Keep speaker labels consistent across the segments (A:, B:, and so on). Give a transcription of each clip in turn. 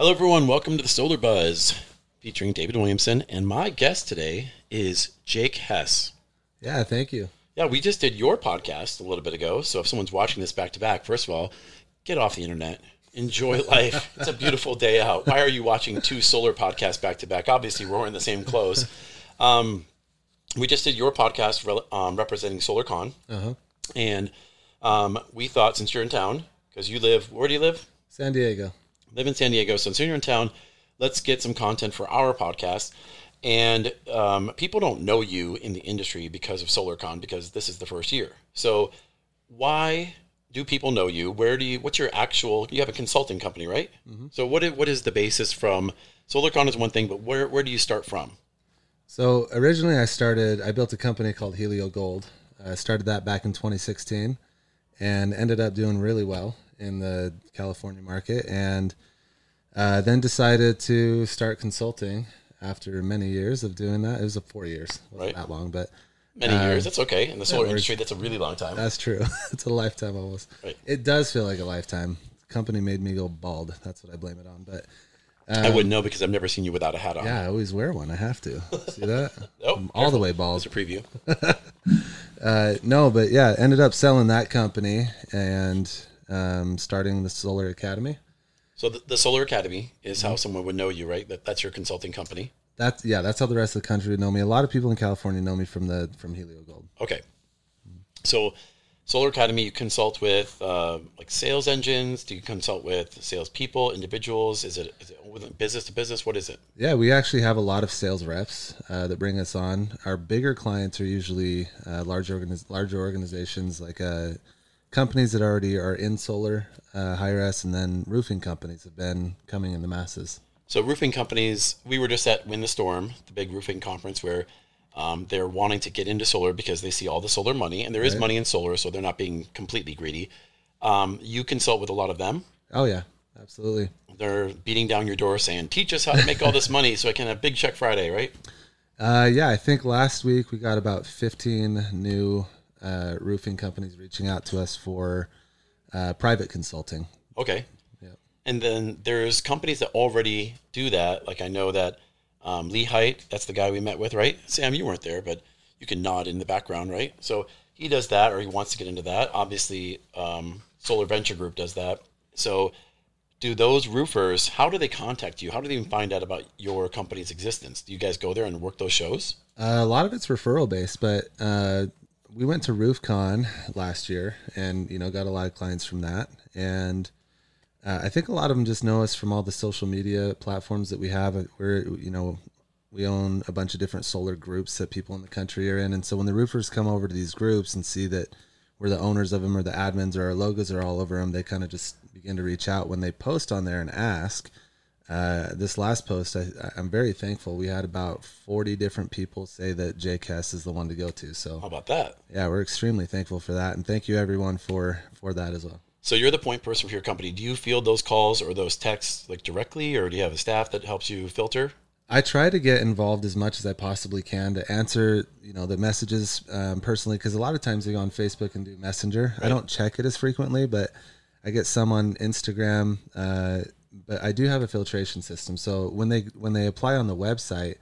A: Hello, everyone. Welcome to the Solar Buzz featuring David Williamson. And my guest today is Jake Hess.
B: Yeah, thank you.
A: Yeah, we just did your podcast a little bit ago. So if someone's watching this back to back, first of all, get off the internet. Enjoy life. It's a beautiful day out. Why are you watching two solar podcasts back to back? Obviously, we're wearing the same clothes. Um, we just did your podcast rel- um, representing SolarCon.
B: Uh-huh.
A: And um, we thought since you're in town, because you live, where do you live?
B: San Diego.
A: Live in San Diego. So since you're in town, let's get some content for our podcast. And um, people don't know you in the industry because of SolarCon because this is the first year. So why do people know you? Where do you? What's your actual? You have a consulting company, right? So what is, what is the basis from? SolarCon is one thing, but where where do you start from?
B: So originally, I started. I built a company called Helio Gold. I started that back in 2016, and ended up doing really well in the California market, and uh, then decided to start consulting after many years of doing that. It was a four years,
A: Right.
B: that long, but
A: Many years. That's okay. In the solar industry, that's a really long time.
B: that's true. it's a lifetime almost.
A: Right.
B: It does feel like a lifetime. The company made me go bald. That's what I blame it on. But
A: I wouldn't know because I've never seen you without a hat on.
B: yeah, I always wear one. I have to. See that?
A: Oh,
B: I'm all the way bald.
A: That's a preview.
B: Uh, no, but yeah, ended up selling that company and um, starting the Solar Academy.
A: So the, the Solar Academy is how someone would know you, right? That that's your consulting company.
B: That's yeah, that's how the rest of the country would know me. A lot of people in California know me from the from Helio Gold.
A: Okay. So, Solar Academy, you consult with uh, like sales engines. Do you consult with salespeople, individuals? Is it, is it business to business? What is it?
B: Yeah, we actually have a lot of sales reps uh, that bring us on. Our bigger clients are usually uh, large organiz- larger organizations like uh, companies that already are in solar uh, hire us, and then roofing companies have been coming in the masses.
A: So, roofing companies. We were just at Win the Storm, the big roofing conference, where um, they're wanting to get into solar because they see all the solar money, and there is money in solar, so they're not being completely greedy. Um, you consult with a lot of them.
B: Oh yeah, absolutely.
A: They're beating down your door saying, "Teach us how to make all this money, so I can have big check Friday." Right?
B: Uh, yeah, I think last week we got about 15 new uh, roofing companies reaching out to us for uh, private consulting.
A: Okay.
B: Yep.
A: And then there's companies that already do that. Like I know that um, Lee Height, that's the guy we met with, right? Sam, you weren't there, but you can nod in the background, right? So he does that, or he wants to get into that. Obviously, um, Solar Venture Group does that. So, do those roofers? How do they contact you? How do they even find out about your company's existence? Do you guys go there and work those shows?
B: Uh, a lot of it's referral based, but uh, we went to RoofCon last year, and you know got a lot of clients from that. And uh, I think a lot of them just know us from all the social media platforms that we have. We're you know we own a bunch of different solar groups that people in the country are in, and so when the roofers come over to these groups and see that we're the owners of them or the admins or our logos are all over them, they kind of just begin to reach out when they post on there and ask. Uh, this last post, I, I'm very thankful. We had about 40 different people say that JCast is the one to go to. So how
A: about that?
B: yeah, we're extremely thankful for that, and thank you everyone for for that as well.
A: So you're the point person for your company. Do you field those calls or those texts like directly, or do you have a staff that helps you filter?
B: I try to get involved as much as I possibly can to answer, you know, the messages um, personally because a lot of times they go on Facebook and do Messenger. I don't check it as frequently, but I get some on Instagram. Uh, but I do have a filtration system, so when they when they apply on the website,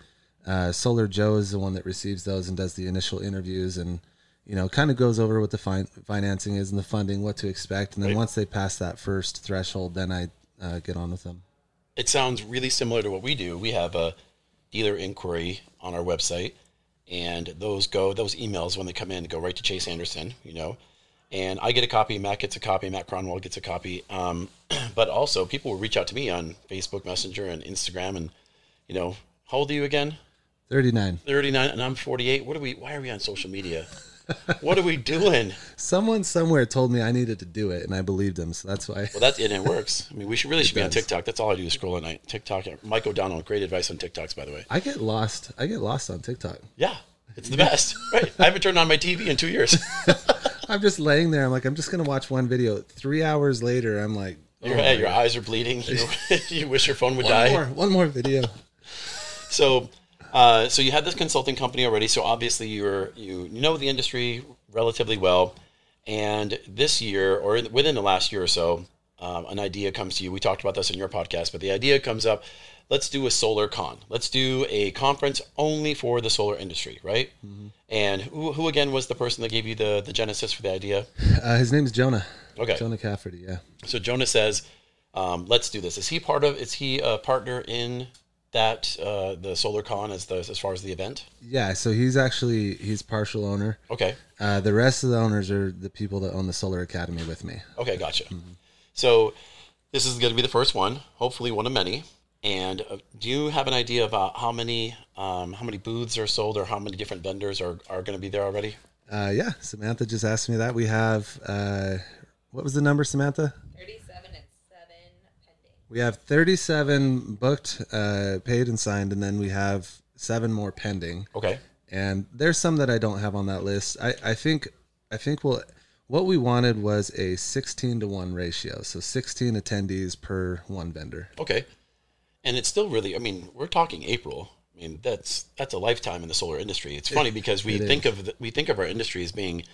B: uh, Solar Joe is the one that receives those and does the initial interviews and you know kind of goes over what the fin- financing is and the funding, what to expect, and then
A: Right.
B: once they pass that first threshold, then I uh, get on with them.
A: it sounds really similar to what we do. We have a dealer inquiry on our website, and those go those emails when they come in go right to Chase Anderson, you know, and I get a copy. Matt gets a copy. Matt Cronwell gets a copy. Um, but also, people will reach out to me on Facebook Messenger and Instagram, and you know, how old are you again?
B: Thirty nine.
A: Thirty nine, and I'm forty eight. What are we? Why are we on social media? what are we doing?
B: Someone somewhere told me I needed to do it, and I believed them. So that's why.
A: Well, that's and it works. I mean, we should really should be on. TikTok. That's all I do is scroll at night. TikTok. Mike O'Donnell, great advice on TikToks, by the way.
B: I get lost. I get lost on TikTok.
A: Yeah, it's the best. right. I haven't turned on my TV in two years.
B: I'm just laying there. I'm like, I'm just gonna watch one video. Three hours later, I'm like,
A: Your,
B: oh my
A: your eyes are bleeding. You, you wish your phone would
B: one
A: die.
B: more, one more video.
A: So, uh, so you had this consulting company already. So obviously you're you know the industry relatively well, and this year or within the last year or so, um, an idea comes to you. We talked about this in your podcast, but the idea comes up. Let's do a solar con. Let's do a conference only for the solar industry, right? And who, who again was the person that gave you the the genesis for the idea?
B: Uh, his is Jonah.
A: Okay.
B: Jonah Cafferty. Yeah.
A: So Jonah says, um, "Let's do this." Is he part of? Is he a partner in that uh, the solar con as the as far as the event?
B: Yeah. So he's actually he's partial owner.
A: Okay.
B: Uh, the rest of the owners are the people that own the Solar Academy with me.
A: Okay, gotcha. So this is going to be the first one, hopefully one of many. And uh, do you have an idea about how many um, how many booths are sold or how many different vendors are, are going to be there already?
B: Uh, yeah. Samantha just asked me that. We have uh, what was the number, Samantha?
C: 37 and 7 pending.
B: We have 37 booked, uh, paid, and signed, and then we have seven more pending.
A: Okay.
B: and there's some that I don't have on that list. I, I think I think we'll what we wanted was a 16 to 1 ratio. So 16 attendees per one vendor.
A: Okay. And it's still really I mean, we're talking April. I mean, that's that's a lifetime in the solar industry. It's funny because we think of the, we think of our industry as being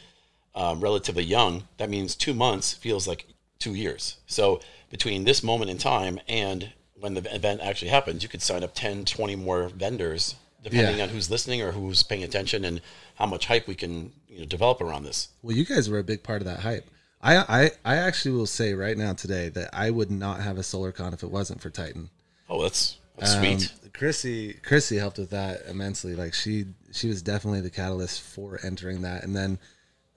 A: um, relatively young. That means 2 months feels like 2 years. So between this moment in time and when the event actually happens, you could sign up 10, 20 more vendors depending
B: Yeah.
A: on who's listening or who's paying attention and how much hype we can you know, develop around this.
B: Well, you guys were a big part of that hype. I, I, I actually will say right now today that I would not have a SolarCon if it wasn't for Titan.
A: Oh, that's, that's
B: Um,
A: sweet.
B: Chrissy Chrissy helped with that immensely. Like she she was definitely the catalyst for entering that. And then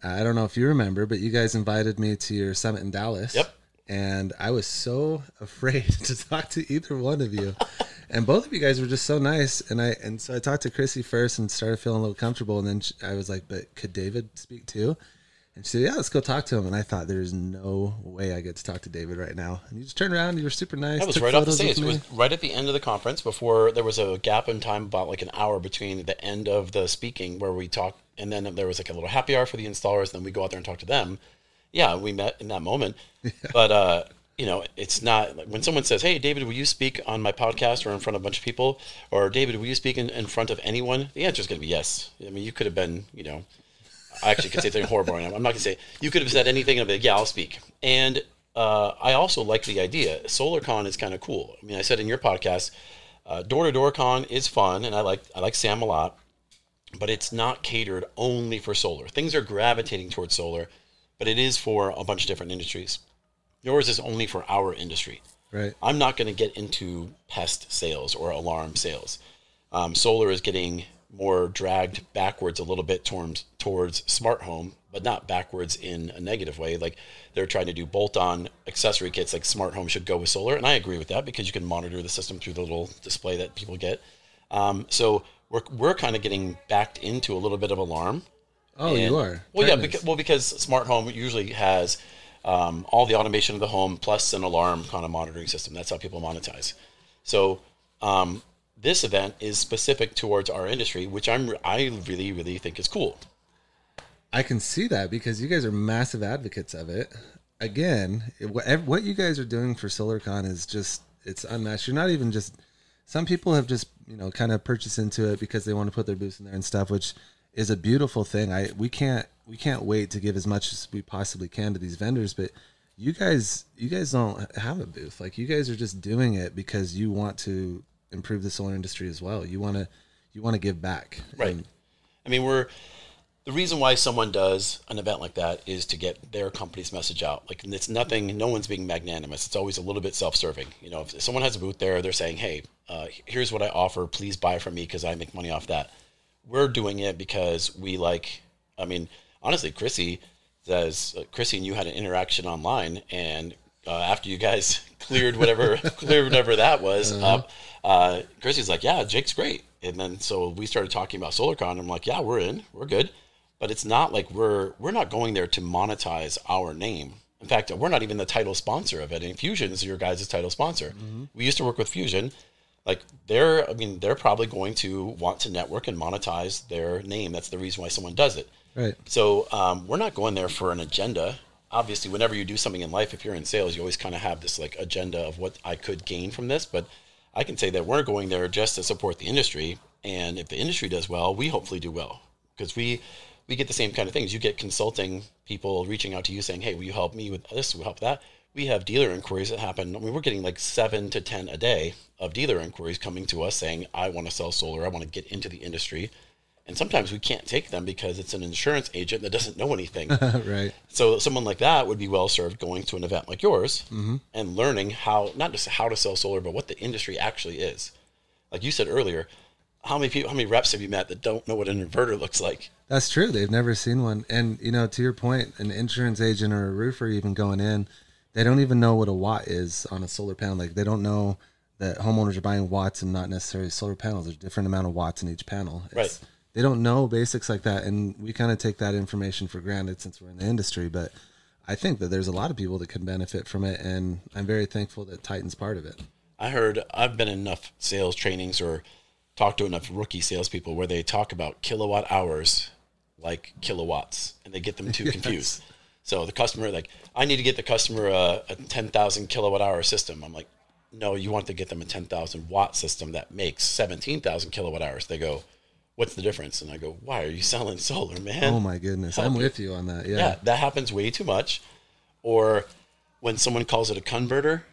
B: uh, I don't know if you remember, but you guys invited me to your summit in Dallas.
A: Yep.
B: And I was so afraid to talk to either one of you. and both of you guys were just so nice. And I and so I talked to Chrissy first and started feeling a little comfortable. And then sh I was like, "But could David speak too?" And she said, "Yeah, let's go talk to him." And I thought, "There's no way I get to talk to David right now." And you just turned around. and You were super nice.
A: That was right off the stage. It was right at the end of the conference before there was a gap in time, about like an hour between the end of the speaking where we talked, and then there was like a little happy hour for the installers. And Then we go out there and talk to them. Yeah, we met in that moment. But uh, you know, it's not like when someone says, "Hey, David, will you speak on my podcast or in front of a bunch of people?" or "David, will you speak in, in front of anyone?" The answer is going to be yes. I mean, you could have been, you know, I actually could say something horrible right now. I'm not going to say you could have said anything and I'd be like, yeah, I'll speak. And uh, I also like the idea. SolarCon is kind of cool. I mean, I said in your podcast, door to door con is fun, and I like I like Sam a lot, but it's not catered only for solar. Things are gravitating towards solar, but it is for a bunch of different industries. Yours is only for our industry.
B: right.
A: I'm not going to get into pest sales or alarm sales. Um, solar is getting more dragged backwards a little bit towards towards smart home, but not backwards in a negative way. Like they're trying to do bolt-on accessory kits, like smart home should go with solar, and I agree with that because you can monitor the system through the little display that people get. Um, so we're we're kind of getting backed into a little bit of alarm.
B: Oh,
A: And-
B: you are.
A: Well, yeah, because, well, because smart home usually has um, all the automation of the home plus an alarm kind of monitoring system. That's how people monetize. So um, this event is specific towards our industry, which I'm I really really think is cool.
B: I can see that because you guys are massive advocates of it. Again, what, you guys are doing for SolarCon is just it's unmatched. You're not even just some people have just you know kind of purchased into it because they want to put their booths in there and stuff, which is a beautiful thing. I we can't we can't wait to give as much as we possibly can to these vendors, but you guys you guys don't have a booth. Like you guys are just doing it because you want to improve the solar industry as well. You want to you want to give back.
A: Right.
B: And
A: I mean, we're the reason why someone does an event like that is to get their company's message out. Like it's nothing. No one's being magnanimous. It's always a little bit self-serving. You know, if someone has a booth there, they're saying, "Hey, uh, here's what I offer. Please buy from me because I make money off that." We're doing it because we like. I mean, honestly, Chrissy says uh, Chrissy and you had an interaction online, and uh, after you guys cleared whatever cleared whatever that was up, uh, Chrissy's like, "Yeah, Jake's great." And then so we started talking about SolarCon. I'm like, "Yeah, we're in. We're good." But it's not like we're we're not going there to monetize our name. In fact, we're not even the title sponsor of it. And Fusion is your guys' title sponsor. We used to work with Fusion. Like they're, I mean, they're probably going to want to network and monetize their name. That's the reason why someone does it.
B: right.
A: So um, we're not going there for an agenda. Obviously, whenever you do something in life, if you're in sales, you always kind of have this like agenda of what I could gain from this. But I can say that we're going there just to support the industry, and if the industry does well, we hopefully do well because we we get the same kind of things. You get consulting people reaching out to you saying, "Hey, will you help me with this? Will help that?" we have dealer inquiries that happen. I mean, we're getting like seven to 10 a day of dealer inquiries coming to us saying, I want to sell solar. I want to get into the industry. And sometimes we can't take them because it's an insurance agent that doesn't know anything.
B: right.
A: so someone like that would be well served going to an event like yours mm-hmm. and learning how, not just how to sell solar, but what the industry actually is. Like you said earlier, how many people, how many reps have you met that don't know what an inverter looks like?
B: That's true. They've never seen one. And, you know, to your point, an insurance agent or a roofer even going in, they don't even know what a watt is on a solar panel. Like, they don't know that homeowners are buying watts and not necessarily solar panels. There's a different amount of watts in each panel. It's-
A: Right.
B: They don't know basics like that. And we kind of take that information for granted since we're in the industry. But I think that there's a lot of people that can benefit from it. And I'm very thankful that Titan's part of it.
A: I heard I've been in enough sales trainings or talked to enough rookie salespeople where they talk about kilowatt hours like kilowatts, and they get them too confused. So the customer, like, I need to get the customer a, a ten thousand kilowatt hour system. I'm like, no, you want to get them a ten thousand watt system that makes seventeen thousand kilowatt hours. They go, what's the difference? And I go, why are you selling solar, man?
B: Oh, my goodness.
A: Help
B: I'm
A: you.
B: with you on that. Yeah.
A: yeah, that happens way too much. Or when someone calls it a converter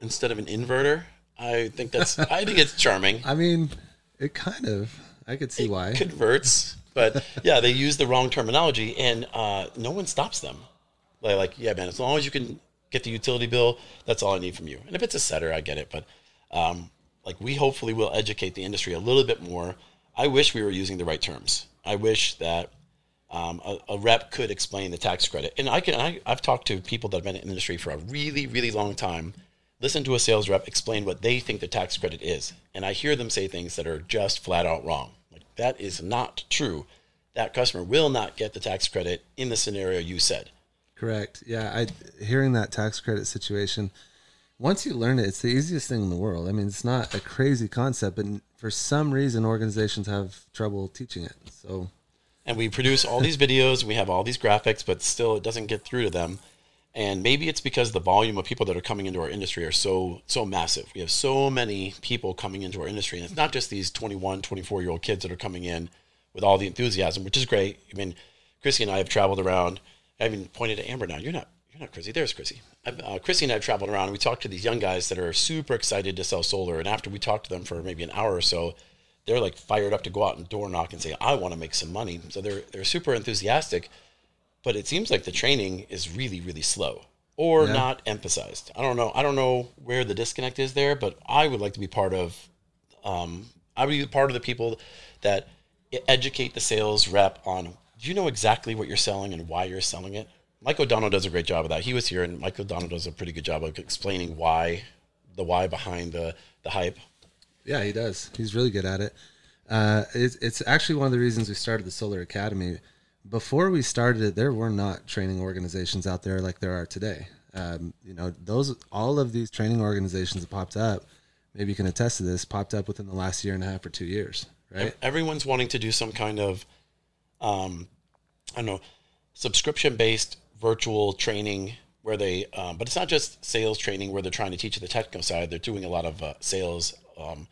A: instead of an inverter, I think that's I think it's charming.
B: I mean, it kind of, I could see why.
A: Converts, but yeah, they use the wrong terminology, and uh, no one stops them. Like, like, yeah, man, as long as you can get the utility bill, that's all I need from you. And if it's a setter, I get it, but um, like we hopefully will educate the industry a little bit more. I wish we were using the right terms. I wish that um, a, a rep could explain the tax credit. And I can, I, I've talked to people that have been in the industry for a really, really long time. Listen to a sales rep explain what they think the tax credit is, and I hear them say things that are just flat out wrong. Like that is not true. That customer will not get the tax credit in the scenario you said.
B: Correct. Yeah, I hearing that tax credit situation. Once you learn it, it's the easiest thing in the world. I mean, it's not a crazy concept, but for some reason, organizations have trouble teaching it. So,
A: and we produce all these videos we have all these graphics but still it doesn't get through to them. And maybe it's because the volume of people that are coming into our industry are so so massive. We have so many people coming into our industry and it's not just these 21 24 year old kids that are coming in with all the enthusiasm which is great. I mean chrissy and i have traveled around. I even pointed to amber now. You're not you're not chrissy there's chrissy I've, uh, chrissy and i have traveled around and we talked to these young guys that are super excited to sell solar and after we talked to them for maybe an hour or so they're like fired up to go out and door knock and say, I want to make some money. So they're they're super enthusiastic, but it seems like the training is really, really slow or
B: Yeah.
A: not emphasized. I don't know. I don't know where the disconnect is there, but I would like to be part of um, I would be part of the people that educate the sales rep on do you know exactly what you're selling and why you're selling it? Mike O'Donnell does a great job of that. He was here and Mike O'Donnell does a pretty good job of explaining why the why behind the the hype.
B: yeah, he does. He's really good at it. Uh, it's, it's actually one of the reasons we started the Solar Academy. Before we started it, there were not training organizations out there like there are today. Um, you know, those all of these training organizations that popped up, maybe you can attest to this, popped up within the last year and a half or two years, right?
A: Everyone's wanting to do some kind of, um, I don't know, subscription based virtual training where they, um, but it's not just sales training where they're trying to teach you the technical side. They're doing a lot of uh, sales um,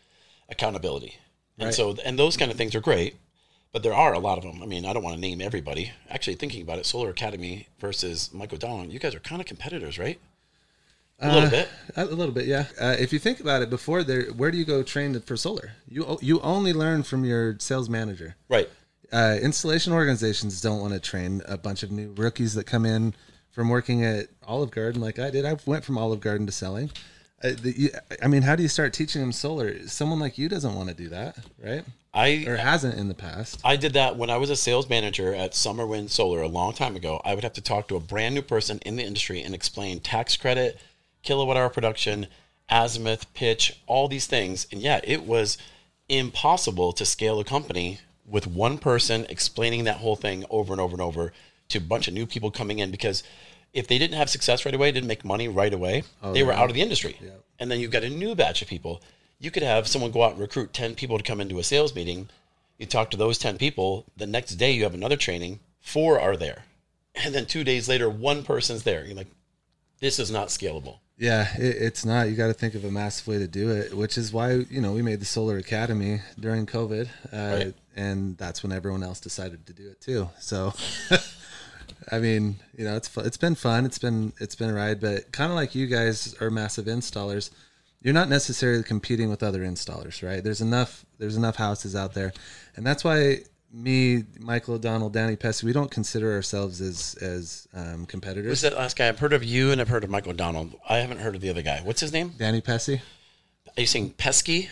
A: accountability, and
B: Right.
A: so and those kind of things are great. But there are a lot of them. I mean, I don't want to name everybody. Actually, thinking about it, Solar Academy versus Mike O'Donnell, you guys are kind of competitors, right? A little
B: Uh,
A: bit.
B: A little bit, yeah. Uh, if you think about it, before there, where do you go train for solar? You you only learn from your sales manager.
A: Right.
B: Uh, installation organizations don't want to train a bunch of new rookies that come in from working at Olive Garden, like I did. I went from Olive Garden to selling. Uh, the, you, I mean, how do you start teaching them solar? Someone like you doesn't want to do that, right?
A: I
B: Or hasn't in the past.
A: I did that when I was a sales manager at Summer Wind Solar a long time ago. I would have to talk to a brand new person in the industry and explain tax credit, kilowatt hour production, azimuth, pitch, all these things. And yeah, it was impossible to scale a company with one person explaining that whole thing over and over and over to a bunch of new people coming in because if they didn't have success right away, didn't make money right away, they were out of the industry. And then you've got a new batch of people. You could have someone go out and recruit 10 people to come into a sales meeting. You talk to those 10 people. The next day, you have another training. Four are there. And then two days later, one person's there. You're like, this is not scalable.
B: Yeah, it, it's not. You got to think of a massive way to do it, which is why you know we made the Solar Academy during COVID, uh,
A: Right.
B: And that's when everyone else decided to do it too. So, I mean, you know, it's fu- it's been fun. It's been it's been a ride, but kind of like you guys are massive installers. You're not necessarily competing with other installers, right? There's enough there's enough houses out there, and that's why me, Michael O'Donnell, Danny Pesci, we don't consider ourselves as as um,
A: Who's that last guy? I've heard of you and I've heard of Michael O'Donnell. I haven't heard of the other guy. What's his name?
B: Danny Pesci.
A: Are you saying pesky?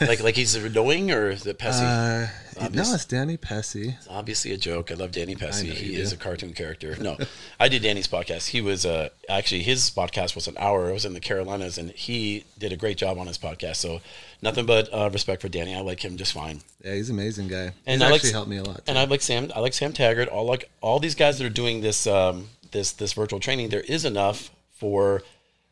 A: Like like he's annoying or is it pesky?
B: Uh, no, it's Danny Pesci.
A: It's obviously a joke. I love Danny Pesci. He
B: you
A: is a cartoon character. No, I did Danny's podcast. He was uh, actually his podcast was an hour. It was in the Carolinas, and he did a great job on his podcast. So nothing but uh, respect for Danny. I like him just fine.
B: Yeah, he's an amazing guy.
A: And
B: he's
A: I like-
B: actually helped me a lot.
A: And I like Sam. I like Sam Taggart. All like all these guys that are doing this um, this this virtual training. There is enough for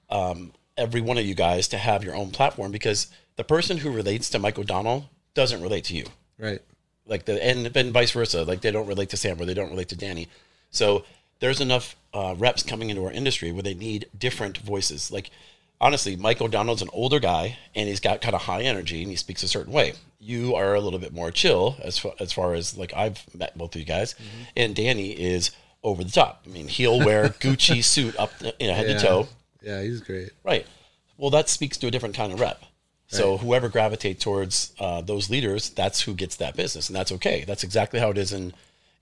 A: um, every one of you guys to have your own platform because the person who relates to Mike O'Donnell doesn't relate to you.
B: right.
A: like the and and vice versa. Like they don't relate to Sam or they don't relate to Danny. So there's enough uh, reps coming into our industry where they need different voices. Like honestly, Mike O'Donnell's an older guy and he's got kind of high energy and he speaks a certain way. You are a little bit more chill as far, as far as like I've met both of you guys, and Danny is over the top. I mean, he'll wear Gucci suit up you know, head
B: Yeah.
A: to toe.
B: Yeah, he's great.
A: Right. Well, that speaks to a different kind of rep. So whoever gravitates towards uh, those leaders, that's who gets that business, and that's okay. That's exactly how it is in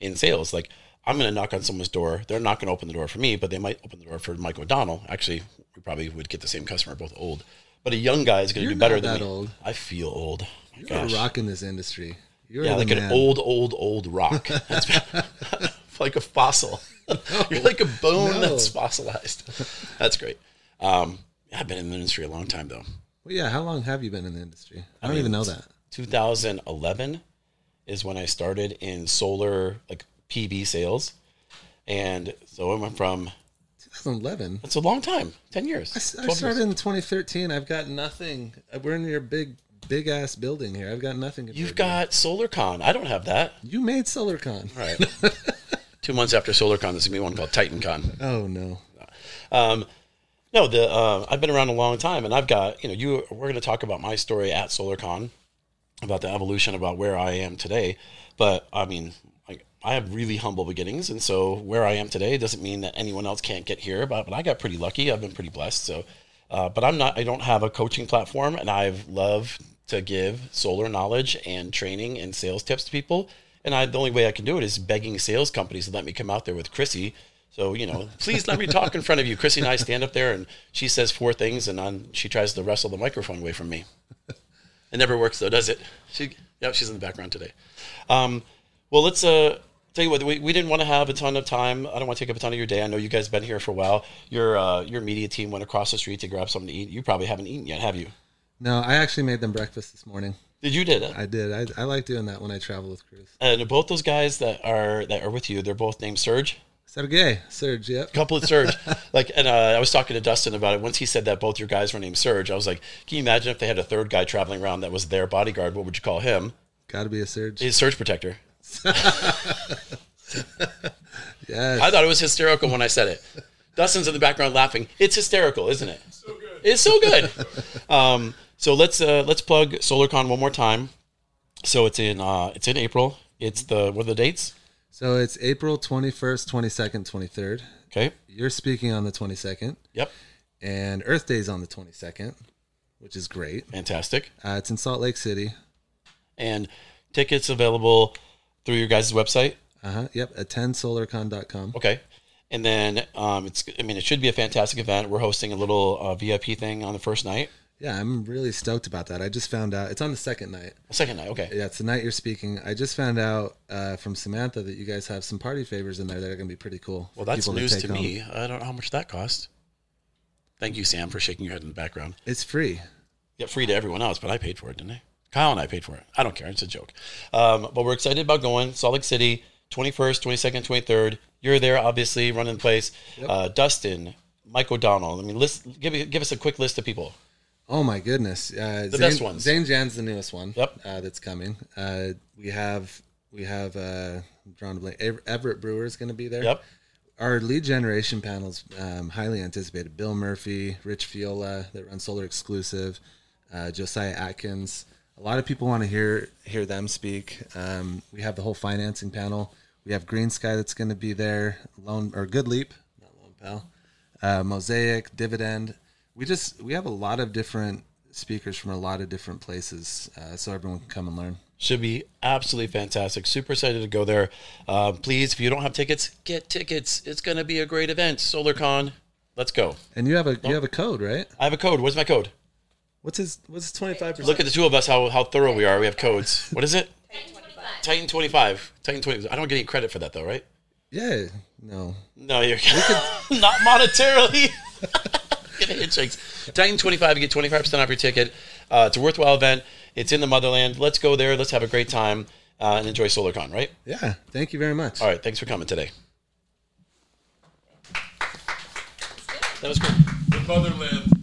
A: in sales. Like I'm going to knock on someone's door. They're not going to open the door for me, but they might open the door for Mike O'Donnell. Actually, we probably would get the same customer, both old. But a young guy is going to do better than me.
B: old.
A: I feel old. My
B: You're
A: gosh.
B: rocking this industry. You're
A: Yeah, like
B: man.
A: an old, old, old rock. That's like a fossil. You're like a bone
B: No.
A: that's fossilized. That's great. Um, I've been in the industry a long time though.
B: Well, yeah. How long have you been in the industry? I, don't
A: mean,
B: even know that.
A: 2011 is when I started in solar like PV sales, and so I went from
B: 2011.
A: That's a long time, 10 years.
B: I,
A: 12
B: started
A: years.
B: in 2013. I've got nothing. We're in your big, big ass building here. I've got nothing.
A: You've got SolarCon. I don't have that.
B: You You made SolarCon.
A: Right. Two months after SolarCon, there's gonna be one called TitanCon.
B: Oh no.
A: Um, no, the uh, I've been around a long time, and I've got you know you. We're going to talk about my story at SolarCon, about the evolution, about where I am today. But I mean, I have really humble beginnings, and so where I am today doesn't mean that anyone else can't get here. But but I got pretty lucky. I've been pretty blessed. So, uh, but I'm not. I don't have a coaching platform, and I've loved to give solar knowledge and training and sales tips to people. And I, the only way I can do it is begging sales companies to let me come out there with Chrissy. So you know, please let me talk in front of you. Chrissy and I stand up there, and she says four things, and then she tries to wrestle the microphone away from me. It never works though, does it? She, yeah, she's in the background today. Um, well, let's uh, tell you what. We, we didn't want to have a ton of time. I don't want to take up a ton of your day. I know you guys have been here for a while. Your uh, your media team went across the street to grab something to eat. You probably haven't eaten yet, have you?
B: No, I actually made them breakfast this morning.
A: Did you did it?
B: I did. I, I like doing that when I travel with Cruz.
A: And both those guys that are that are with you, they're both named Serge.
B: Sergey, Serge, yep.
A: couple of Serge. like, and uh, I was talking to Dustin about it. Once he said that both your guys were named Serge, I was like, can you imagine if they had a third guy traveling around that was their bodyguard? What would you call him?
B: Got to be a Serge.
A: His Surge Protector.
B: Yes.
A: I thought it was hysterical when I said it. Dustin's in the background laughing. It's hysterical, isn't it? So good. It's so good. um, so let's uh, let's plug SolarCon one more time. So it's in uh, it's in April. It's the what are the dates?
B: So it's April 21st, 22nd, 23rd.
A: Okay.
B: You're speaking on the 22nd,
A: Yep.
B: and Earth Day's on the 22nd, which is great.
A: Fantastic.
B: Uh, it's in Salt Lake City.
A: And tickets available through your guys' website.
B: Uh huh. Yep. Attendsolarcon.com.
A: Okay. And then um, it's I mean it should be a fantastic event. We're hosting a little uh, VIP thing on the first night.
B: Yeah, I'm really stoked about that. I just found out it's on the second night.
A: Second night, okay.
B: Yeah, it's the night you're speaking. I just found out uh, from Samantha that you guys have some party favors in there that are going to be pretty cool.
A: Well, that's news
B: take
A: to me. I don't know how much that cost. Thank you, Sam, for shaking your head in the background.
B: It's free.
A: Yeah, free to everyone else, but I paid for it, didn't I? Kyle and I paid for it. I don't care. It's a joke. Um, but we're excited about going. Salt Lake City, 21st, 22nd, 23rd. You're there, obviously, running the place. Uh, Dustin, Mike O'Donnell. I mean, list, give, give us a quick list of people.
B: Oh my goodness! Uh,
A: The
B: Zane,
A: best ones.
B: Zane Jan's the newest one.
A: Yep.
B: Uh, that's coming. Uh, we have we have uh, I'm drawing a blank. Everett Brewer is going to be there.
A: Yep.
B: Our lead generation panels um, highly anticipated. Bill Murphy, Rich Fiola that run Solar Exclusive, uh, Josiah Atkins. A lot of people want to hear hear them speak. Um, we have the whole financing panel We have GreenSky that's going to be there. Loan or GoodLeap, not Loanpal. Uh, Mosaic, Dividend. We just we have a lot of different speakers from a lot of different places, uh, so everyone can come and learn.
A: Should be absolutely fantastic. Super excited to go there. Uh, please, if you don't have tickets, get tickets. It's going to be a great event. SolarCon, let's go.
B: And you have a you have a code, right?
A: I have a code. What's my code?
B: What's his what's his twenty five percent?
A: Look at the two of us, how, how thorough we are. We have codes. What is it?
C: Titan 25.
A: Titan 25. Titan 20. I don't get any credit for that, though, right?
B: Yeah, no.
A: No, you're not monetarily. get handshakes. Titan 25, you get 25% off your ticket. Uh, it's a worthwhile event. It's in the motherland. Let's go there. Let's have a great time uh, and enjoy SolarCon, right?
B: Yeah, thank you very much.
A: All right. Thanks for coming today. That was good.
D: The motherland.